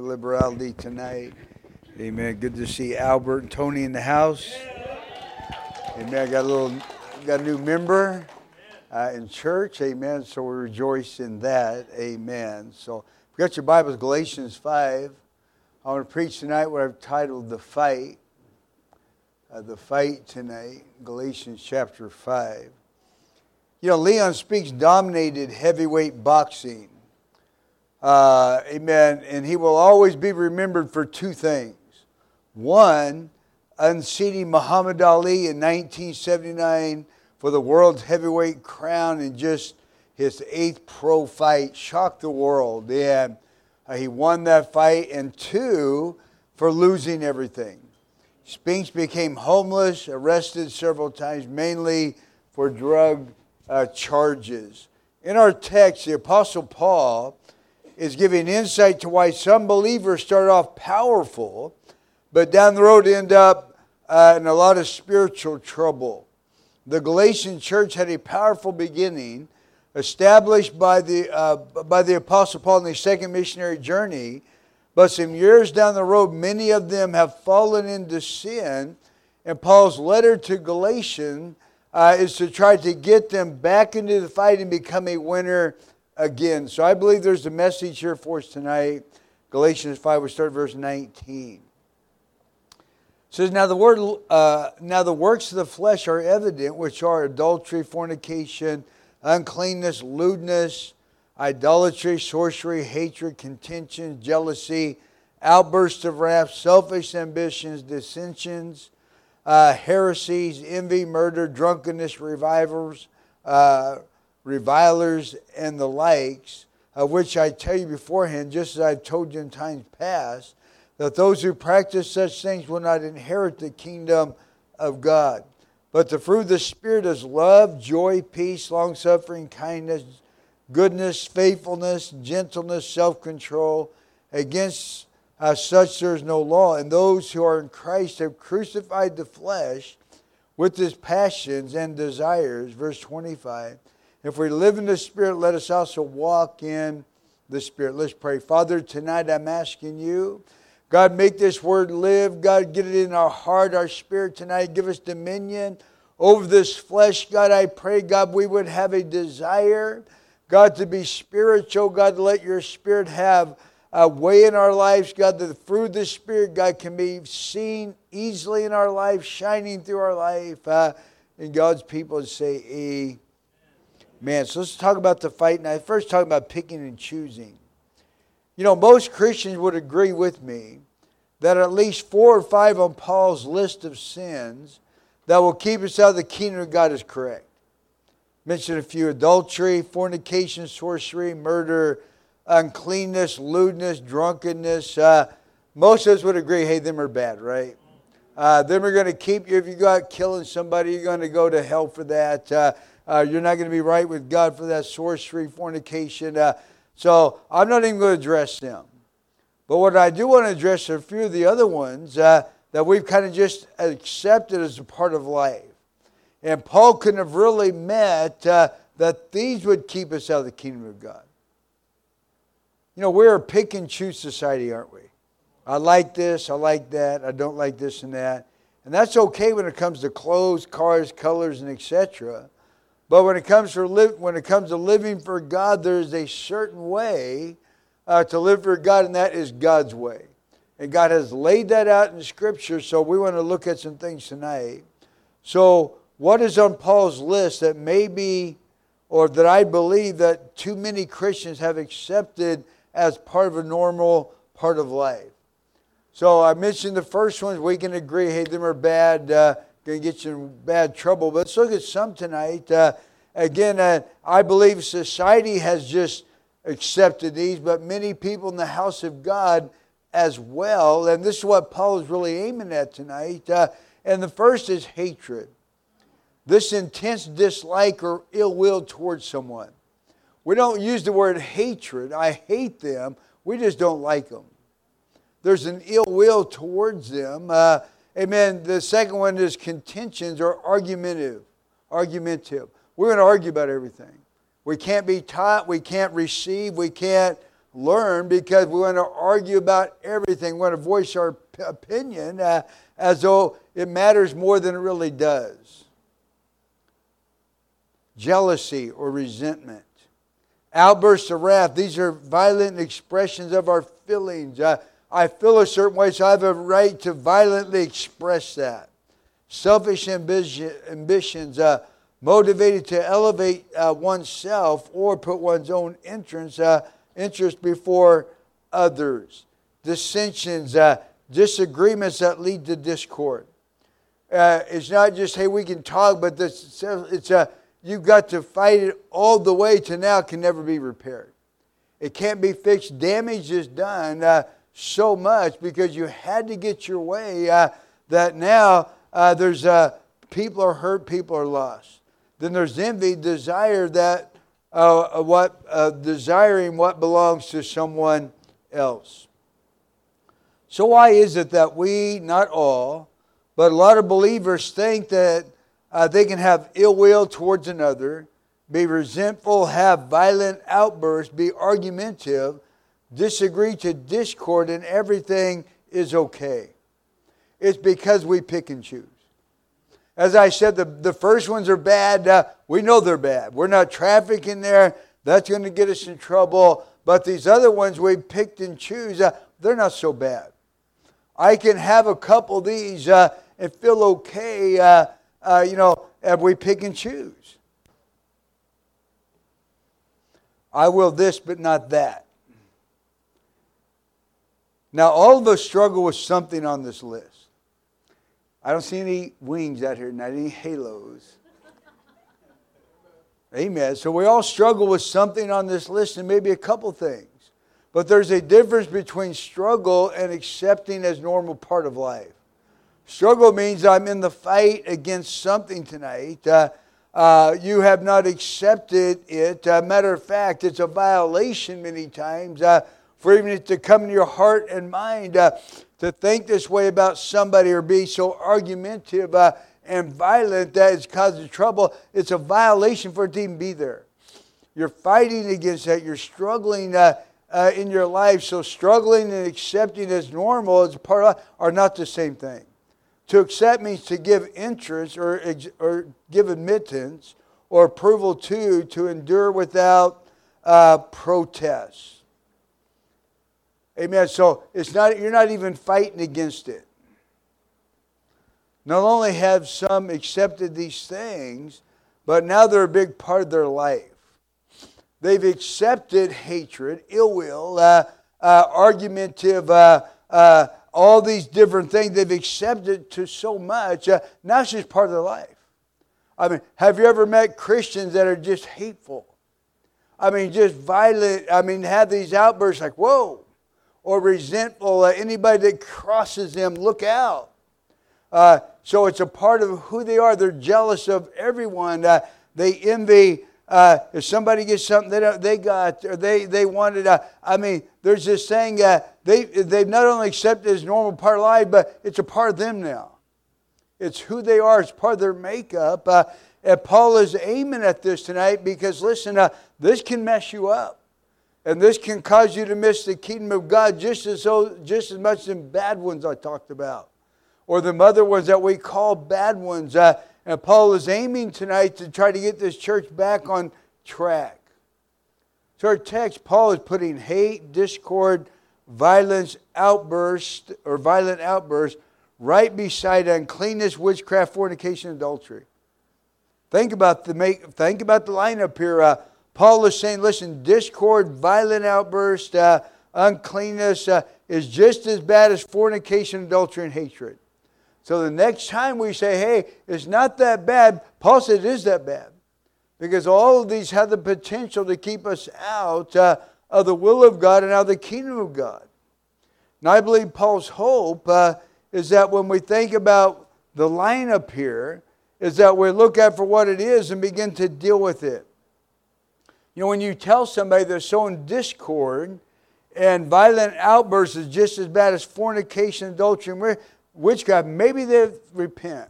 liberality tonight. Amen. Good to see Albert and Tony in the house. Amen. I got a little, got a new member uh, in church. Amen. So we rejoice in that. Amen. So if you got your Bibles, Galatians 5. I want to preach tonight what I've titled The Fight. Uh, the Fight tonight, Galatians chapter 5. You know, Leon Spinks dominated heavyweight boxing. Uh, amen. And he will always be remembered for two things. One, unseating Muhammad Ali in 1979 for the world's heavyweight crown in just his eighth pro fight shocked the world. And uh, he won that fight. And two, for losing everything. Spinks became homeless, arrested several times, mainly for drug uh, charges. In our text, the Apostle Paul is giving insight to why some believers start off powerful, but down the road end up uh, in a lot of spiritual trouble. The Galatian church had a powerful beginning, established by the, uh, by the Apostle Paul in his second missionary journey, but some years down the road, many of them have fallen into sin, and Paul's letter to Galatians uh, is to try to get them back into the fight and become a winner again. So I believe there's a message here for us tonight. Galatians 5, we start verse 19. It says, now the, word, uh, now the works of the flesh are evident, which are adultery, fornication, uncleanness, lewdness, idolatry, sorcery, hatred, contention, jealousy, outbursts of wrath, selfish ambitions, dissensions, uh, heresies, envy, murder, drunkenness, revivals, uh, revilers, and the likes, of which I tell you beforehand, just as I've told you in times past, that those who practice such things will not inherit the kingdom of God. But the fruit of the Spirit is love, joy, peace, long suffering, kindness, goodness, faithfulness, gentleness, self control. Against uh, such there is no law. And those who are in Christ have crucified the flesh with its passions and desires. Verse 25. If we live in the Spirit, let us also walk in the Spirit. Let's pray. Father, tonight I'm asking you, God, make this word live. God, get it in our heart, our spirit tonight. Give us dominion over this flesh. God, I pray, God, we would have a desire, God, to be spiritual. God, let your Spirit have a way in our lives, God, that of the Spirit, God, can be seen easily in our life, shining through our life. Uh, and God's people say, Amen. Man, so let's talk about the fight. Now, first, talk about picking and choosing. You know, most Christians would agree with me that at least four or five on Paul's list of sins that will keep us out of the kingdom of God is correct. Mention a few adultery, fornication, sorcery, murder, uncleanness, lewdness, drunkenness. Uh, most of us would agree, hey, them are bad, right? Uh, them are going to keep you. If you go out killing somebody, you're going to go to hell for that. Uh, uh, you're not going to be right with God for that sorcery, fornication. Uh, so I'm not even going to address them. But what I do want to address are a few of the other ones uh, that we've kind of just accepted as a part of life. And Paul couldn't have really met uh, that these would keep us out of the kingdom of God. You know, we're a pick and choose society, aren't we? I like this, I like that, I don't like this and that. And that's okay when it comes to clothes, cars, colors, and etc. But when it comes to, li- when it comes to living for God, there's a certain way uh, to live for God, and that is God's way. And God has laid that out in Scripture, so we want to look at some things tonight. So, what is on Paul's list that maybe, or that I believe that too many Christians have accepted as part of a normal part of life? So, I mentioned the first ones. We can agree, hey, them are bad. Uh, going to get you in bad trouble. But let's look at some tonight. Uh, again, uh, I believe society has just accepted these, but many people in the house of God as well. And this is what Paul is really aiming at tonight. Uh, and the first is hatred. This intense dislike or ill will towards someone. We don't use the word hatred. I hate them. We just don't like them. There's an ill will towards them. Uh, Amen. The second one is contentions or argumentative. Argumentative. We're going to argue about everything. We can't be taught. We can't receive. We can't learn because we want to argue about everything. We want to voice our opinion uh, as though it matters more than it really does. Jealousy or resentment. Outbursts of wrath. These are violent expressions of our feelings. Uh, I feel a certain way, so I have a right to violently express that. Selfish ambition, ambitions, uh, motivated to elevate uh, oneself or put one's own interest, uh, interest before others. Dissensions, uh, disagreements that lead to discord. Uh, it's not just, hey, we can talk, but this, it's a, you've got to fight it all the way to now it can never be repaired. It can't be fixed. Damage is done uh, so much because you had to get your way uh, that now uh, there's uh, people are hurt, people are lost. Then there's envy, desire that uh, uh, what uh, desiring what belongs to someone else. So why is it that we, not all, but a lot of believers think that they can have ill will towards another, be resentful, have violent outbursts, be argumentative, disagree to discord, and everything is okay. It's because we pick and choose. As I said, the, the first ones are bad. Uh, we know they're bad. We're not trafficking there. That's going to get us in trouble. But these other ones we picked and choose, uh, they're not so bad. I can have a couple of these uh, and feel okay, uh, uh, you know, if we pick and choose. I will this, but not that. Now, all of us struggle with something on this list. I don't see any wings out here, not any halos. Amen. So we all struggle with something on this list and maybe a couple things. But there's a difference between struggle and accepting as normal part of life. Struggle means I'm in the fight against something tonight. Uh, uh, you have not accepted it. Uh, matter of fact, it's a violation many times uh, for even it to come to your heart and mind. Uh, to think this way about somebody or be so argumentative uh, and violent that it's causing trouble, it's a violation for it to even be there. You're fighting against that. You're struggling uh, uh, in your life. So struggling and accepting as normal as part of are not the same thing. To accept means to give interest or, or give admittance or approval to, to endure without uh, protest. Amen. So it's not you're not even fighting against it. Not only have some accepted these things, but now they're a big part of their life. They've accepted hatred, ill will, uh, uh, argumentative, uh, uh all these different things. They've accepted to so much. Uh, now it's just part of their life. I mean, have you ever met Christians that are just hateful? I mean, just violent. I mean, have these outbursts like, whoa or resentful. Uh, anybody that crosses them, look out. Uh, so it's a part of who they are. They're jealous of everyone. Uh, they envy. Uh, if somebody gets something they, they got or they, they wanted, uh, I mean, there's this saying uh, they, they've not only accepted as normal part of life, but it's a part of them now. It's who they are, it's part of their makeup. and Paul is aiming at this tonight because, listen, this can mess you up. And this can cause you to miss the kingdom of God just as, so, just as much as the bad ones I talked about, or the other ones that we call bad ones. Uh, and Paul is aiming tonight to try to get this church back on track. So, our text, Paul is putting hate, discord, violence, outburst, or violent outburst right beside uncleanness, witchcraft, fornication, adultery. Think about the make. Think about the lineup here. Uh, Paul is saying, listen, discord, violent outburst, uh, uncleanness uh, is just as bad as fornication, adultery, and hatred. So the next time we say, hey, it's not that bad, Paul said it is that bad. Because all of these have the potential to keep us out uh, of the will of God and out of the kingdom of God. And I believe Paul's hope uh, is that when we think about the lineup here, is that we look at for what it is and begin to deal with it. You know, when you tell somebody they're sowing discord and violent outbursts is just as bad as fornication, adultery, and witchcraft, maybe they repent.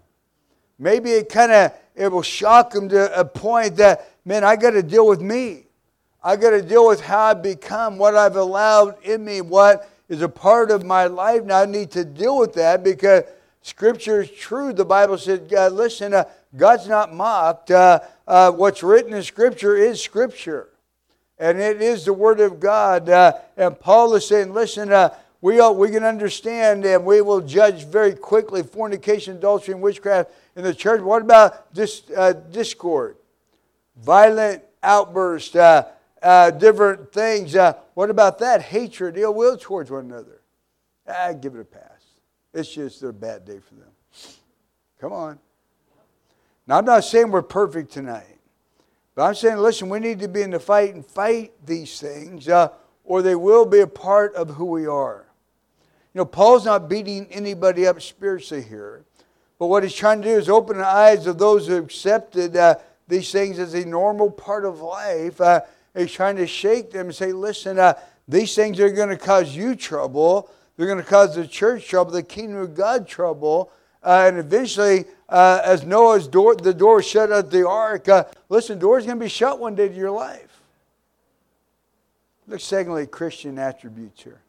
Maybe it kind of it will shock them to a point that, man, I got to deal with me. I got to deal with how I've become, what I've allowed in me, what is a part of my life. Now I need to deal with that because Scripture is true. The Bible said, God, listen, uh, God's not mocked. Uh, uh, what's written in Scripture is Scripture. And it is the Word of God. Uh, and Paul is saying, listen, uh, we, all, we can understand and we will judge very quickly fornication, adultery, and witchcraft in the church. What about dis, uh, discord? Violent outbursts, uh, different things. What about that? Hatred, ill will towards one another. I give it a pass. It's just a bad day for them. Come on. Now, I'm not saying we're perfect tonight, but I'm saying, listen, we need to be in the fight and fight these things, uh, or they will be a part of who we are. You know, Paul's not beating anybody up spiritually here, but what he's trying to do is open the eyes of those who accepted uh, these things as a normal part of life. Uh, he's trying to shake them and say, listen, uh, these things are going to cause you trouble. They're going to cause the church trouble, the kingdom of God trouble. Uh, and eventually, uh, as Noah's door, the door shut at the ark, uh, listen, doors going to be shut one day to your life. Look, secondly, Christian attributes here.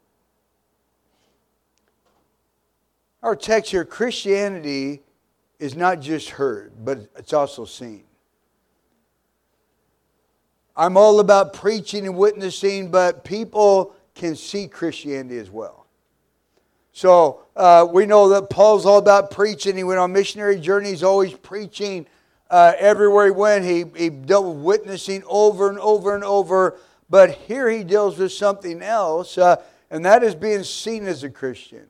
Our text here Christianity is not just heard, but it's also seen. I'm all about preaching and witnessing, but people can see Christianity as well. So uh, we know that Paul's all about preaching. He went on missionary journeys, always preaching. Uh, everywhere he went, he, he dealt with witnessing over and over and over. But here he deals with something else, uh, and that is being seen as a Christian.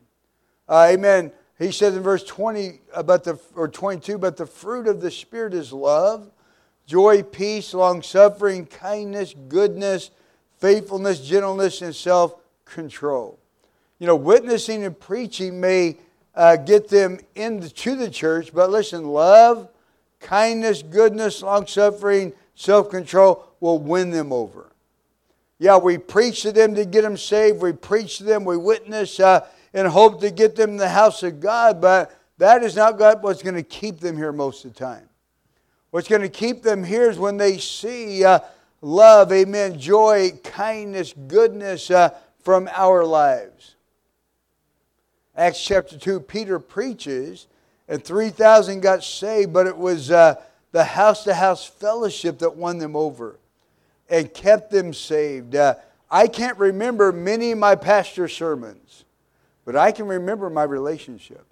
Uh, amen. He says in verse 20 about the or 22, but the fruit of the Spirit is love, joy, peace, long suffering, kindness, goodness, faithfulness, gentleness, and self control. You know, witnessing and preaching may uh, get them into the church, but listen, love, kindness, goodness, long suffering, self control will win them over. Yeah, we preach to them to get them saved. We preach to them. We witness. Uh, and hope to get them in the house of God, but that is not God what's going to keep them here most of the time. What's going to keep them here is when they see uh, love, amen, joy, kindness, goodness uh, from our lives. Acts chapter 2, Peter preaches, and 3,000 got saved, but it was uh, the house to house fellowship that won them over and kept them saved. Uh, I can't remember many of my pastor sermons but I can remember my relationships.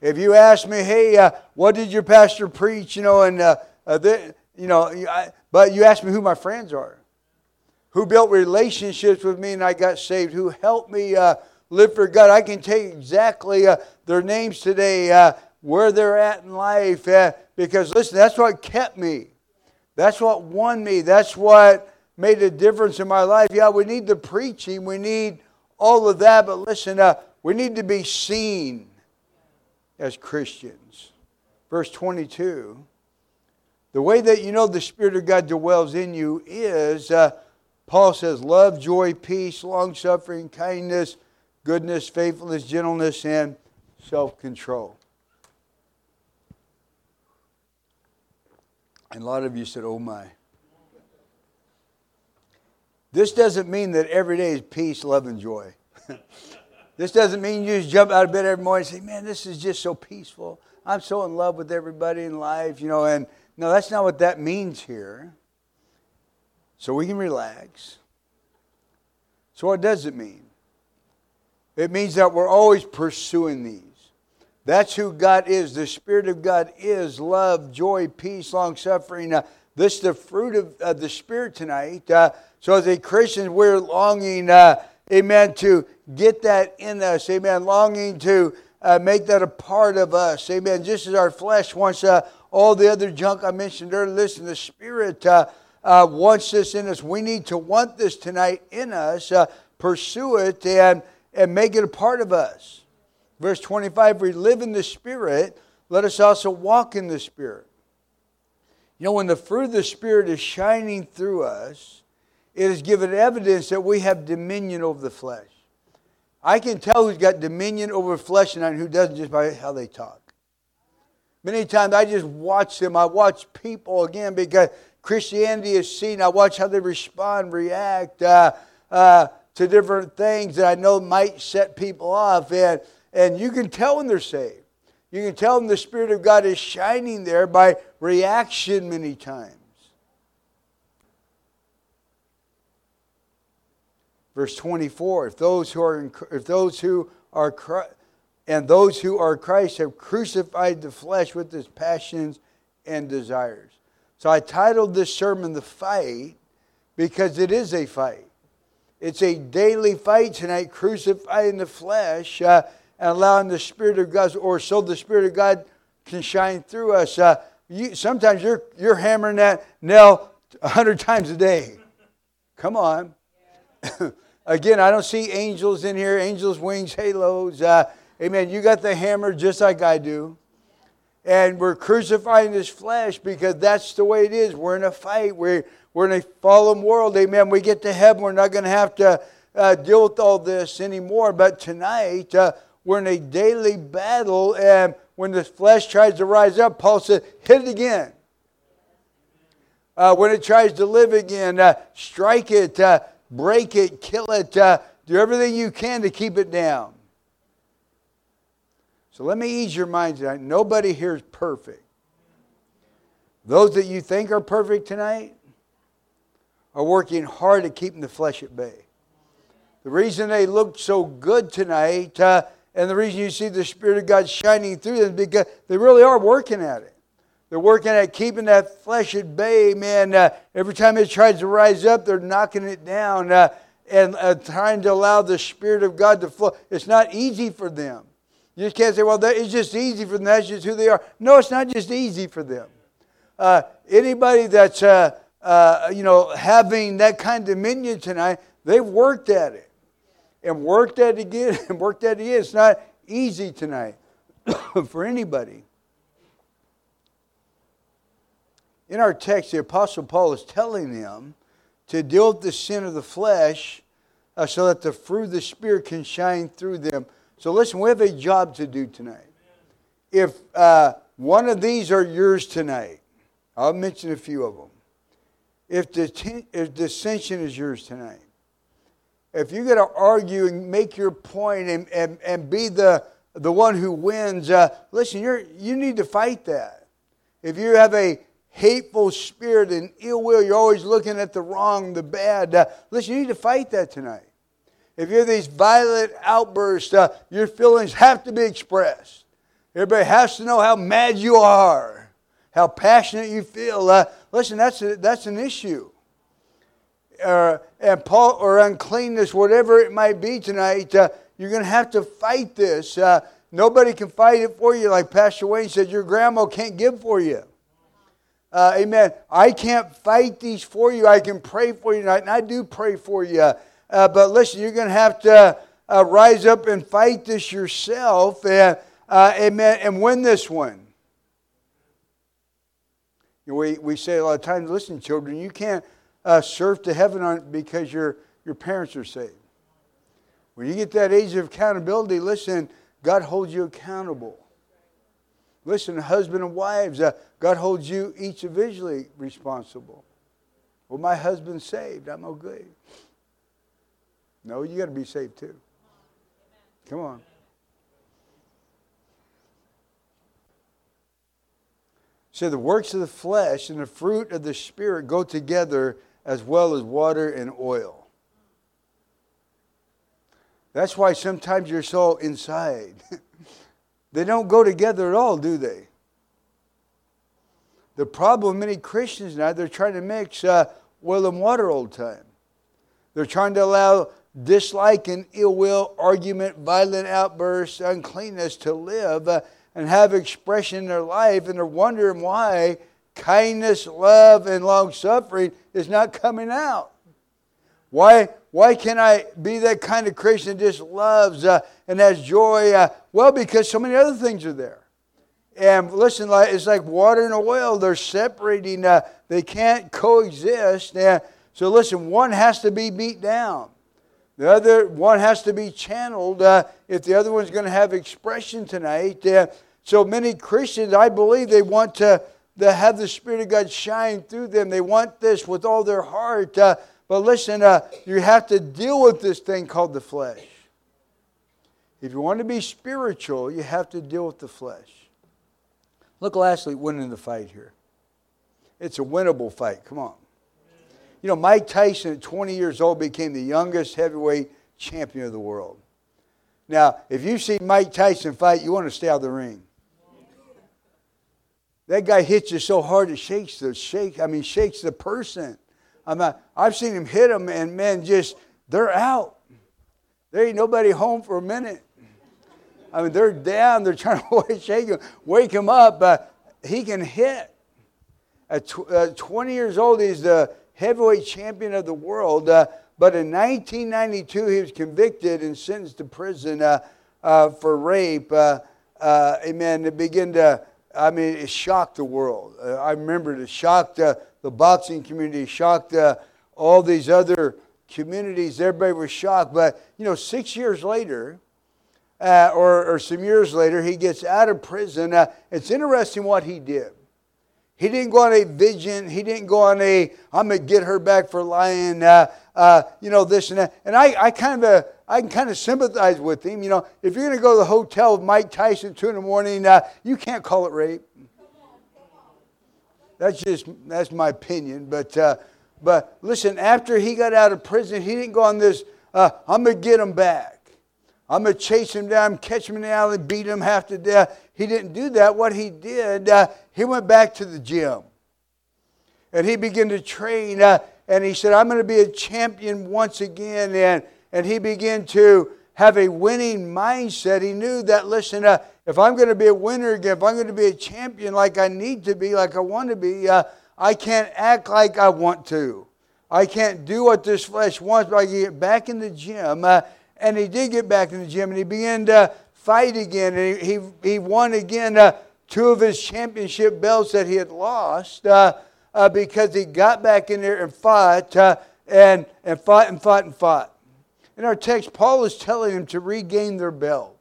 If you ask me, hey, uh, what did your pastor preach? You know, and uh, uh, you know, I, but you ask me who my friends are, who built relationships with me and I got saved, who helped me uh, live for God. I can tell you exactly uh, their names today, uh, where they're at in life, because listen, that's what kept me. That's what won me. That's what made a difference in my life. Yeah, we need the preaching. We need all of that, but listen, uh, we need to be seen as Christians. Verse 22 the way that you know the Spirit of God dwells in you is, uh, Paul says, love, joy, peace, long suffering, kindness, goodness, faithfulness, gentleness, and self control. And a lot of you said, oh my. This doesn't mean that every day is peace, love, and joy. this doesn't mean you just jump out of bed every morning and say, man, this is just so peaceful. I'm so in love with everybody in life, you know, and no, that's not what that means here. So we can relax. So, what does it mean? It means that we're always pursuing these. That's who God is. The Spirit of God is love, joy, peace, long suffering. Uh, this is the fruit of the Spirit tonight. Uh, so, as a Christian, we're longing, uh, amen, to get that in us, amen, longing to uh, make that a part of us, amen. Just as our flesh wants uh, all the other junk I mentioned earlier, listen, the Spirit uh, wants this in us. We need to want this tonight in us, pursue it, and, and make it a part of us. Verse 25, we live in the Spirit, let us also walk in the Spirit. You know, when the fruit of the Spirit is shining through us, it is given evidence that we have dominion over the flesh. I can tell who's got dominion over flesh and who doesn't just by how they talk. Many times I just watch them. I watch people again because Christianity is seen. I watch how they respond, react uh, uh, to different things that I know might set people off. And, and you can tell when they're saved. You can tell when the Spirit of God is shining there by reaction many times. Verse 24, if those who are, in, if those who are, and those who are Christ have crucified the flesh with its passions and desires. So I titled this sermon The Fight because it is a fight. It's a daily fight tonight, crucifying the flesh uh, and allowing the Spirit of God, or so the Spirit of God can shine through us. Uh, you, sometimes you're, you're hammering that nail a hundred times a day. Come on. Again, I don't see angels in here, angels' wings, halos. Uh, amen. You got the hammer just like I do. And we're crucifying this flesh because that's the way it is. We're in a fight. We're, we're in a fallen world. Amen. We get to heaven. We're not going to have to uh, deal with all this anymore. But tonight, uh, we're in a daily battle. And when the flesh tries to rise up, Paul said, hit it again. Uh, when it tries to live again, uh, strike it, uh, break it, kill it, uh, do everything you can to keep it down. So let me ease your mind tonight. Nobody here is perfect. Those that you think are perfect tonight are working hard at keeping the flesh at bay. The reason they look so good tonight, uh, and the reason you see the Spirit of God shining through them, because they really are working at it. They're working at keeping that flesh at bay, man. Uh, every time it tries to rise up, they're knocking it down uh, and uh, trying to allow the Spirit of God to flow. It's not easy for them. You just can't say, well, that, it's just easy for them. That's just who they are. No, it's not just easy for them. Uh, anybody that's, uh, uh, you know, having that kind of dominion tonight, they've worked at it and worked at it again and worked at it again. It's not easy tonight for anybody. In our text, the Apostle Paul is telling them to deal with the sin of the flesh uh, so that the fruit of the Spirit can shine through them so listen, we have a job to do tonight. If uh, one of these are yours tonight, I'll mention a few of them. If, the if dissension is yours tonight, if you're going to argue and make your point and, and, and be the, the one who wins, uh, listen, you're, you need to fight that. If you have a hateful spirit and ill will, you're always looking at the wrong, the bad, uh, listen, you need to fight that tonight. If you have these violent outbursts, uh, your feelings have to be expressed. Everybody has to know how mad you are, how passionate you feel. Uh, listen, that's, a, that's an issue. Uh, and Paul, or uncleanness, whatever it might be tonight, uh, you're going to have to fight this. Uh, nobody can fight it for you, like Pastor Wayne said. Your grandma can't give for you. Uh, amen. I can't fight these for you. I can pray for you tonight, and I do pray for you. Uh, but listen, you're going to have to uh, rise up and fight this yourself and, uh, amen, and win this one. We, we say a lot of times, listen, children, you can't uh, surf to heaven on, because your, your parents are saved. When you get that age of accountability, listen, God holds you accountable. Listen, husband and wives, uh, God holds you each individually responsible. Well, my husband's saved. I'm okay. No, you got to be saved too. Come on. So the works of the flesh and the fruit of the Spirit go together as well as water and oil. That's why sometimes you're so inside. they don't go together at all, do they? The problem many Christians now, they're trying to mix uh, oil and water all the time. They're trying to allow dislike and ill will, argument, violent outbursts, uncleanness to live uh, and have expression in their life, and they're wondering why kindness, love, and long suffering is not coming out. Why, why can't I be that kind of Christian that just loves uh, and has joy? Uh, well, because so many other things are there. And listen, like, it's like water and oil, they're separating, uh, they can't coexist. And so, listen, one has to be beat down. The other one has to be channeled uh, if the other one's going to have expression tonight. Uh, so many Christians, I believe, they want to that have the Spirit of God shine through them. They want this with all their heart. Uh, but listen, uh, you have to deal with this thing called the flesh. If you want to be spiritual, you have to deal with the flesh. Look, lastly, winning the fight here. It's a winnable fight. Come on. You know, Mike Tyson at 20 years old became the youngest heavyweight champion of the world. Now, if you see Mike Tyson fight, you want to stay out of the ring. That guy hits you so hard it shakes the shake. I mean, shakes the person. I'm not, I've seen him hit them, and men just they're out. There ain't nobody home for a minute. I mean, they're down. They're trying to shake him, wake him up. But he can hit. At tw- uh, 20 years old, he's the heavyweight champion of the world. Uh, but in 1992, he was convicted and sentenced to prison uh, uh for rape. Uh, uh, amen. It began to, I mean, it shocked the world. I remember it shocked the boxing community, shocked all these other communities. Everybody was shocked. But, you know, six years later, uh, or, or, some years later, he gets out of prison. Uh, it's interesting what he did. He didn't go on a vision. He didn't go on a, I'm going to get her back for lying, uh, uh, you know, this and that. And I, I kind of, I can kind of sympathize with him. You know, if you're going to go to the hotel with Mike Tyson 2 in the morning, uh, you can't call it rape. That's just, that's my opinion. But, uh, but listen, after he got out of prison, he didn't go on this, uh, I'm going to get him back. I'm going to chase him down, catch him in the alley, beat him half to death. He didn't do that. What he did, uh, he went back to the gym. And he began to train. Uh, and he said, I'm going to be a champion once again. And, and he began to have a winning mindset. He knew that, listen, uh, if I'm going to be a winner again, if I'm going to be a champion like I need to be, like I want to be, uh, I can't act like I want to. I can't do what this flesh wants, but I get back in the gym. Uh, and he did get back in the gym and he began to fight again. And he, he, he won again uh, two of his championship belts that he had lost uh, uh, because he got back in there and fought uh, and, and fought and fought and fought. In our text, Paul is telling them to regain their belt.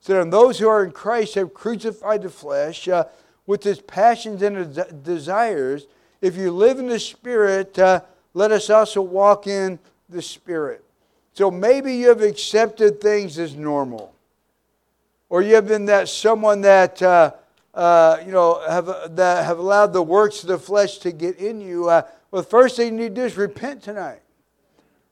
So that those who are in Christ have crucified the flesh uh, with its passions and desires. If you live in the Spirit, uh, let us also walk in the Spirit. So maybe you have accepted things as normal. Or you have been that someone that, uh, uh, you know, have, that have allowed the works of the flesh to get in you. Uh, well, the first thing you need to do is repent tonight.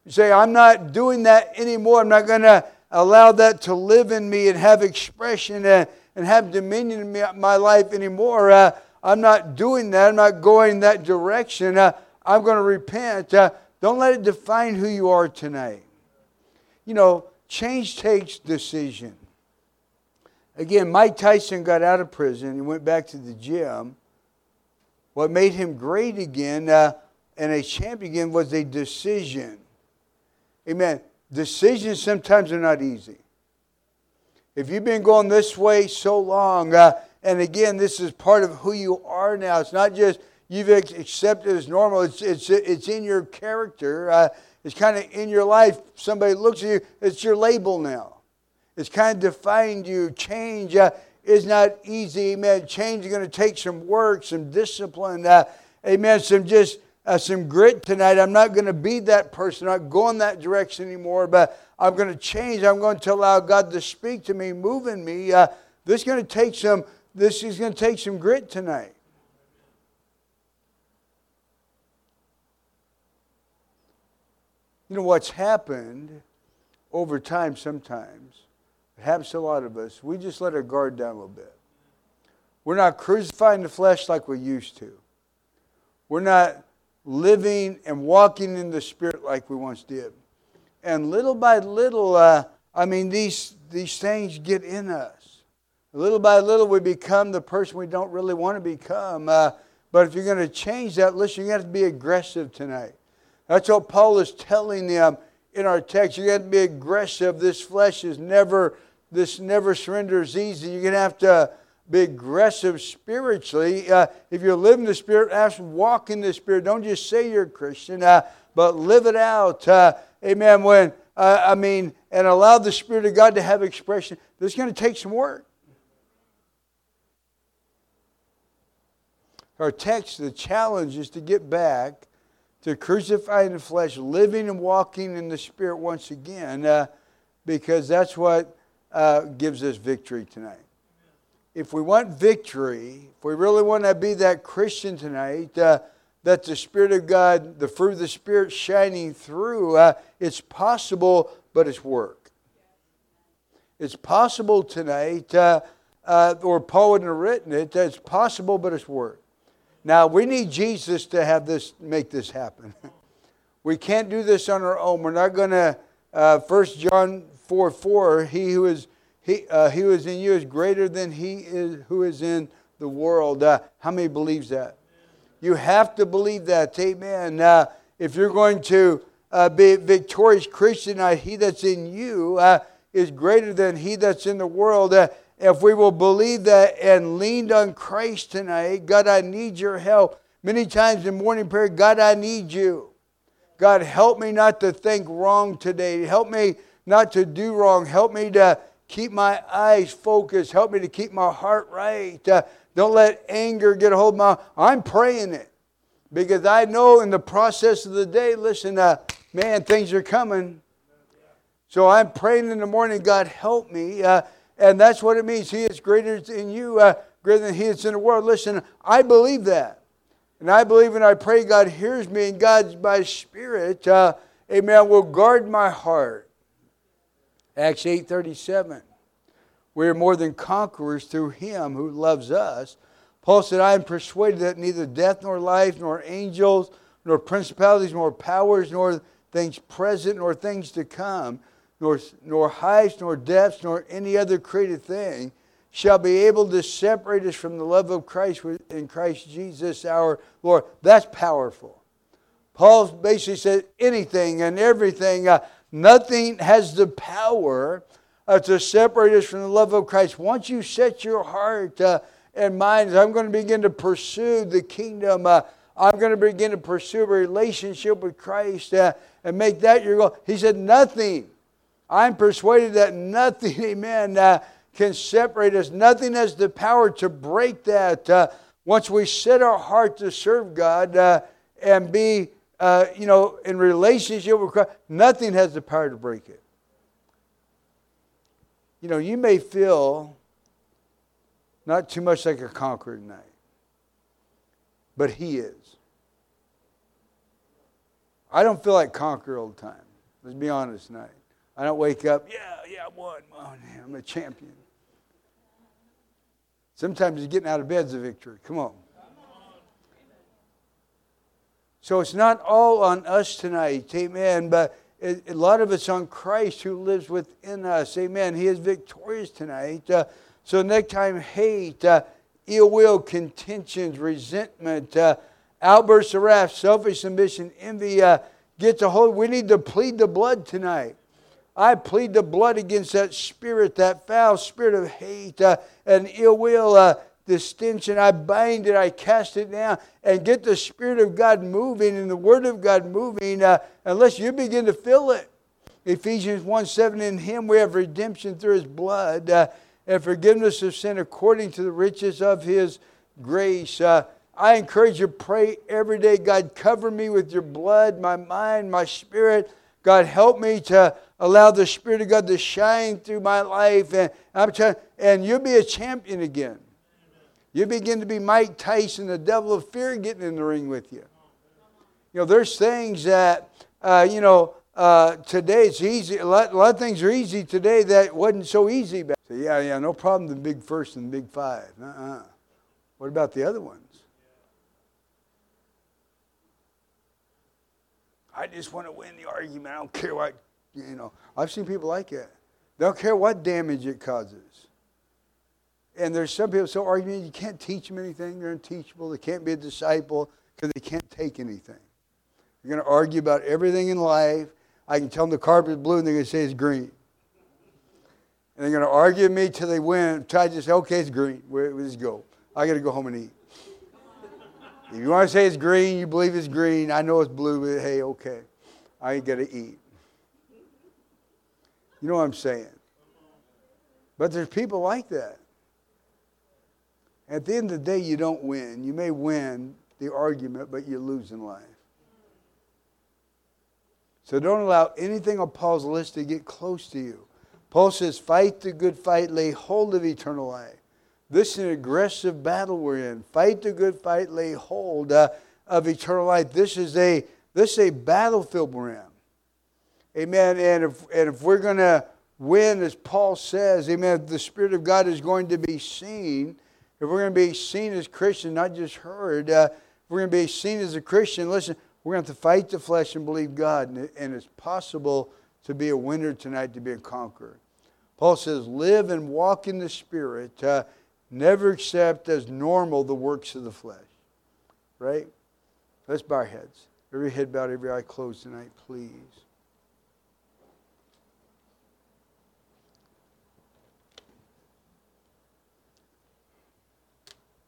You say, I'm not doing that anymore. I'm not going to allow that to live in me and have expression and, and have dominion in me, my life anymore. Uh, I'm not doing that. I'm not going that direction. Uh, I'm going to repent. Uh, don't let it define who you are tonight you know, change takes decision. Again, Mike Tyson got out of prison. He went back to the gym. What made him great again uh, and a champion again was a decision. Amen. Decisions sometimes are not easy. If you've been going this way so long, uh, and again, this is part of who you are now. It's not just you've accepted as normal. It's, it's, it's in your character. Uh, it's kind of in your life. Somebody looks at you, it's your label now. It's kind of defined you. Change uh, is not easy. Amen. Change is going to take some work, some discipline. Uh, amen. Some just uh, some grit tonight. I'm not going to be that person. I'm not going that direction anymore. But I'm going to change. I'm going to allow God to speak to me, move in me. Uh, this is going to take some. This is going to take some grit tonight. You know what's happened over time sometimes, to a lot of us, we just let our guard down a little bit. We're not crucifying the flesh like we used to. We're not living and walking in the Spirit like we once did. And little by little, uh, I mean, these, these things get in us. Little by little, we become the person we don't really want to become. Uh, but if you're going to change that, listen, you have to be aggressive tonight. That's what Paul is telling them in our text. You have to be aggressive. This flesh is never, this never surrenders easy. You're going to have to be aggressive spiritually. Uh, if you're living the Spirit, ask, walk in the Spirit. Don't just say you're a Christian, uh, but live it out. Uh, amen. When, uh, I mean, and allow the Spirit of God to have expression. This is going to take some work. our text, the challenge is to get back to crucifying the flesh, living and walking in the Spirit once again, uh, because that's what uh, gives us victory tonight. If we want victory, if we really want to be that Christian tonight, uh, that the Spirit of God, the fruit of the Spirit shining through, uh, it's possible, but it's work. It's possible tonight, uh, uh, or Paul wouldn't have written it, it's possible, but it's work. Now, we need Jesus to have this, make this happen. we can't do this on our own. We're not going to, uh, 1 John 4 4, he who is, he, uh, he who is in you is greater than he is who is in the world. Uh, how many believes that? You have to believe that. Amen. Uh, if you're going to uh, be a victorious Christian, uh, he that's in you uh, is greater than he that's in the world. Uh, if we will believe that and leaned on Christ tonight, God, I need your help. Many times in morning prayer, God, I need you. God, help me not to think wrong today. Help me not to do wrong. Help me to keep my eyes focused. Help me to keep my heart right. Uh, don't let anger get a hold of my. I'm praying it because I know in the process of the day, listen, uh, man, things are coming. So I'm praying in the morning, God, help me. Uh, and that's what it means. He is greater in you, uh, greater than He is in the world. Listen, I believe that. And I believe and I pray God hears me and God, by Spirit, uh, amen, will guard my heart. Acts 8.37 we are more than conquerors through him who loves us. Paul said, I am persuaded that neither death nor life, nor angels, nor principalities, nor powers, nor things present, nor things to come, nor, nor heights, nor depths, nor any other created thing shall be able to separate us from the love of Christ in Christ Jesus our Lord. That's powerful. Paul basically said anything and everything, uh, nothing has the power uh, to separate us from the love of Christ. Once you set your heart uh, and mind, I'm going to begin to pursue the kingdom. Uh, I'm going to begin to pursue a relationship with Christ uh, and make that your goal. He said, Nothing. I'm persuaded that nothing, amen, uh, can separate us. Nothing has the power to break that. Uh, once we set our heart to serve God and be, Uh, you know, in relationship with Christ, nothing has the power to break it. You know, you may feel not too much like a conqueror tonight, but he is. I don't feel like conqueror all the time. Let's be honest tonight. I don't wake up, yeah, yeah, I won. Oh, I'm a champion. Sometimes getting out of bed is a victory. Come on. So it's not all on us tonight, amen, but a lot of it's on Christ who lives within us. Amen. He is victorious tonight. Uh, so next time, hate, uh, ill will, contentions, resentment, uh, outbursts of wrath, selfish ambition, envy uh, gets hold. We need to plead the blood tonight. I plead the blood against that spirit, that foul spirit of hate uh, and ill will, uh, distension. I bind it, I cast it down, and get the Spirit of God moving and the Word of God moving uh, unless you begin to feel it. Ephesians 1 7, in Him we have redemption through His blood uh, and forgiveness of sin according to the riches of His grace. Uh, I encourage you to pray every day God, cover me with your blood, my mind, my spirit. God, help me to allow the Spirit of God to shine through my life. And, I'm trying, and you'll be a champion again. You begin to be Mike Tyson, the devil of fear, getting in the ring with you. You know, there's things that, uh, you know, uh, today it's easy. A lot, a lot, of things are easy today that wasn't so easy back. So yeah, yeah, no problem. The big first and the big five. Uh-uh. What about the other ones? I just want to win the argument. I don't care what, you know. I've seen people like that. They don't care what damage it causes. And there's some people so arguing you can't teach them anything. They're unteachable. They can't be a disciple because they can't take anything. You're going to argue about everything in life. I can tell them the carpet is blue and they're going to say it's green. And they're going to argue with me till they win. Try to say, okay, it's green. we just go. I got to go home and eat. if you want to say it's green, you believe it's green. I know it's blue, but hey, okay. I ain't got to eat. You know what I'm saying? But there's people like that. At the end of the day, you don't win. You may win the argument, but you lose in life. So don't allow anything on Paul's list to get close to you. Paul says, Fight the good fight, lay hold of eternal life. This is an aggressive battle we're in. Fight the good fight, lay hold uh, of eternal life. This is a this is a battlefield we're in. Amen. And if and if we're gonna win, as Paul says, amen, if the Spirit of God is going to be seen. If we're going to be seen as Christians, not just heard, uh, if we're going to be seen as a Christian, listen, we're going to have to fight the flesh and believe God. And, and it's possible to be a winner tonight, to be a conqueror. Paul says, live and walk in the Spirit. Uh, never accept as normal the works of the flesh. Right? Let's bow our heads. Every head bowed, every eye closed tonight, please.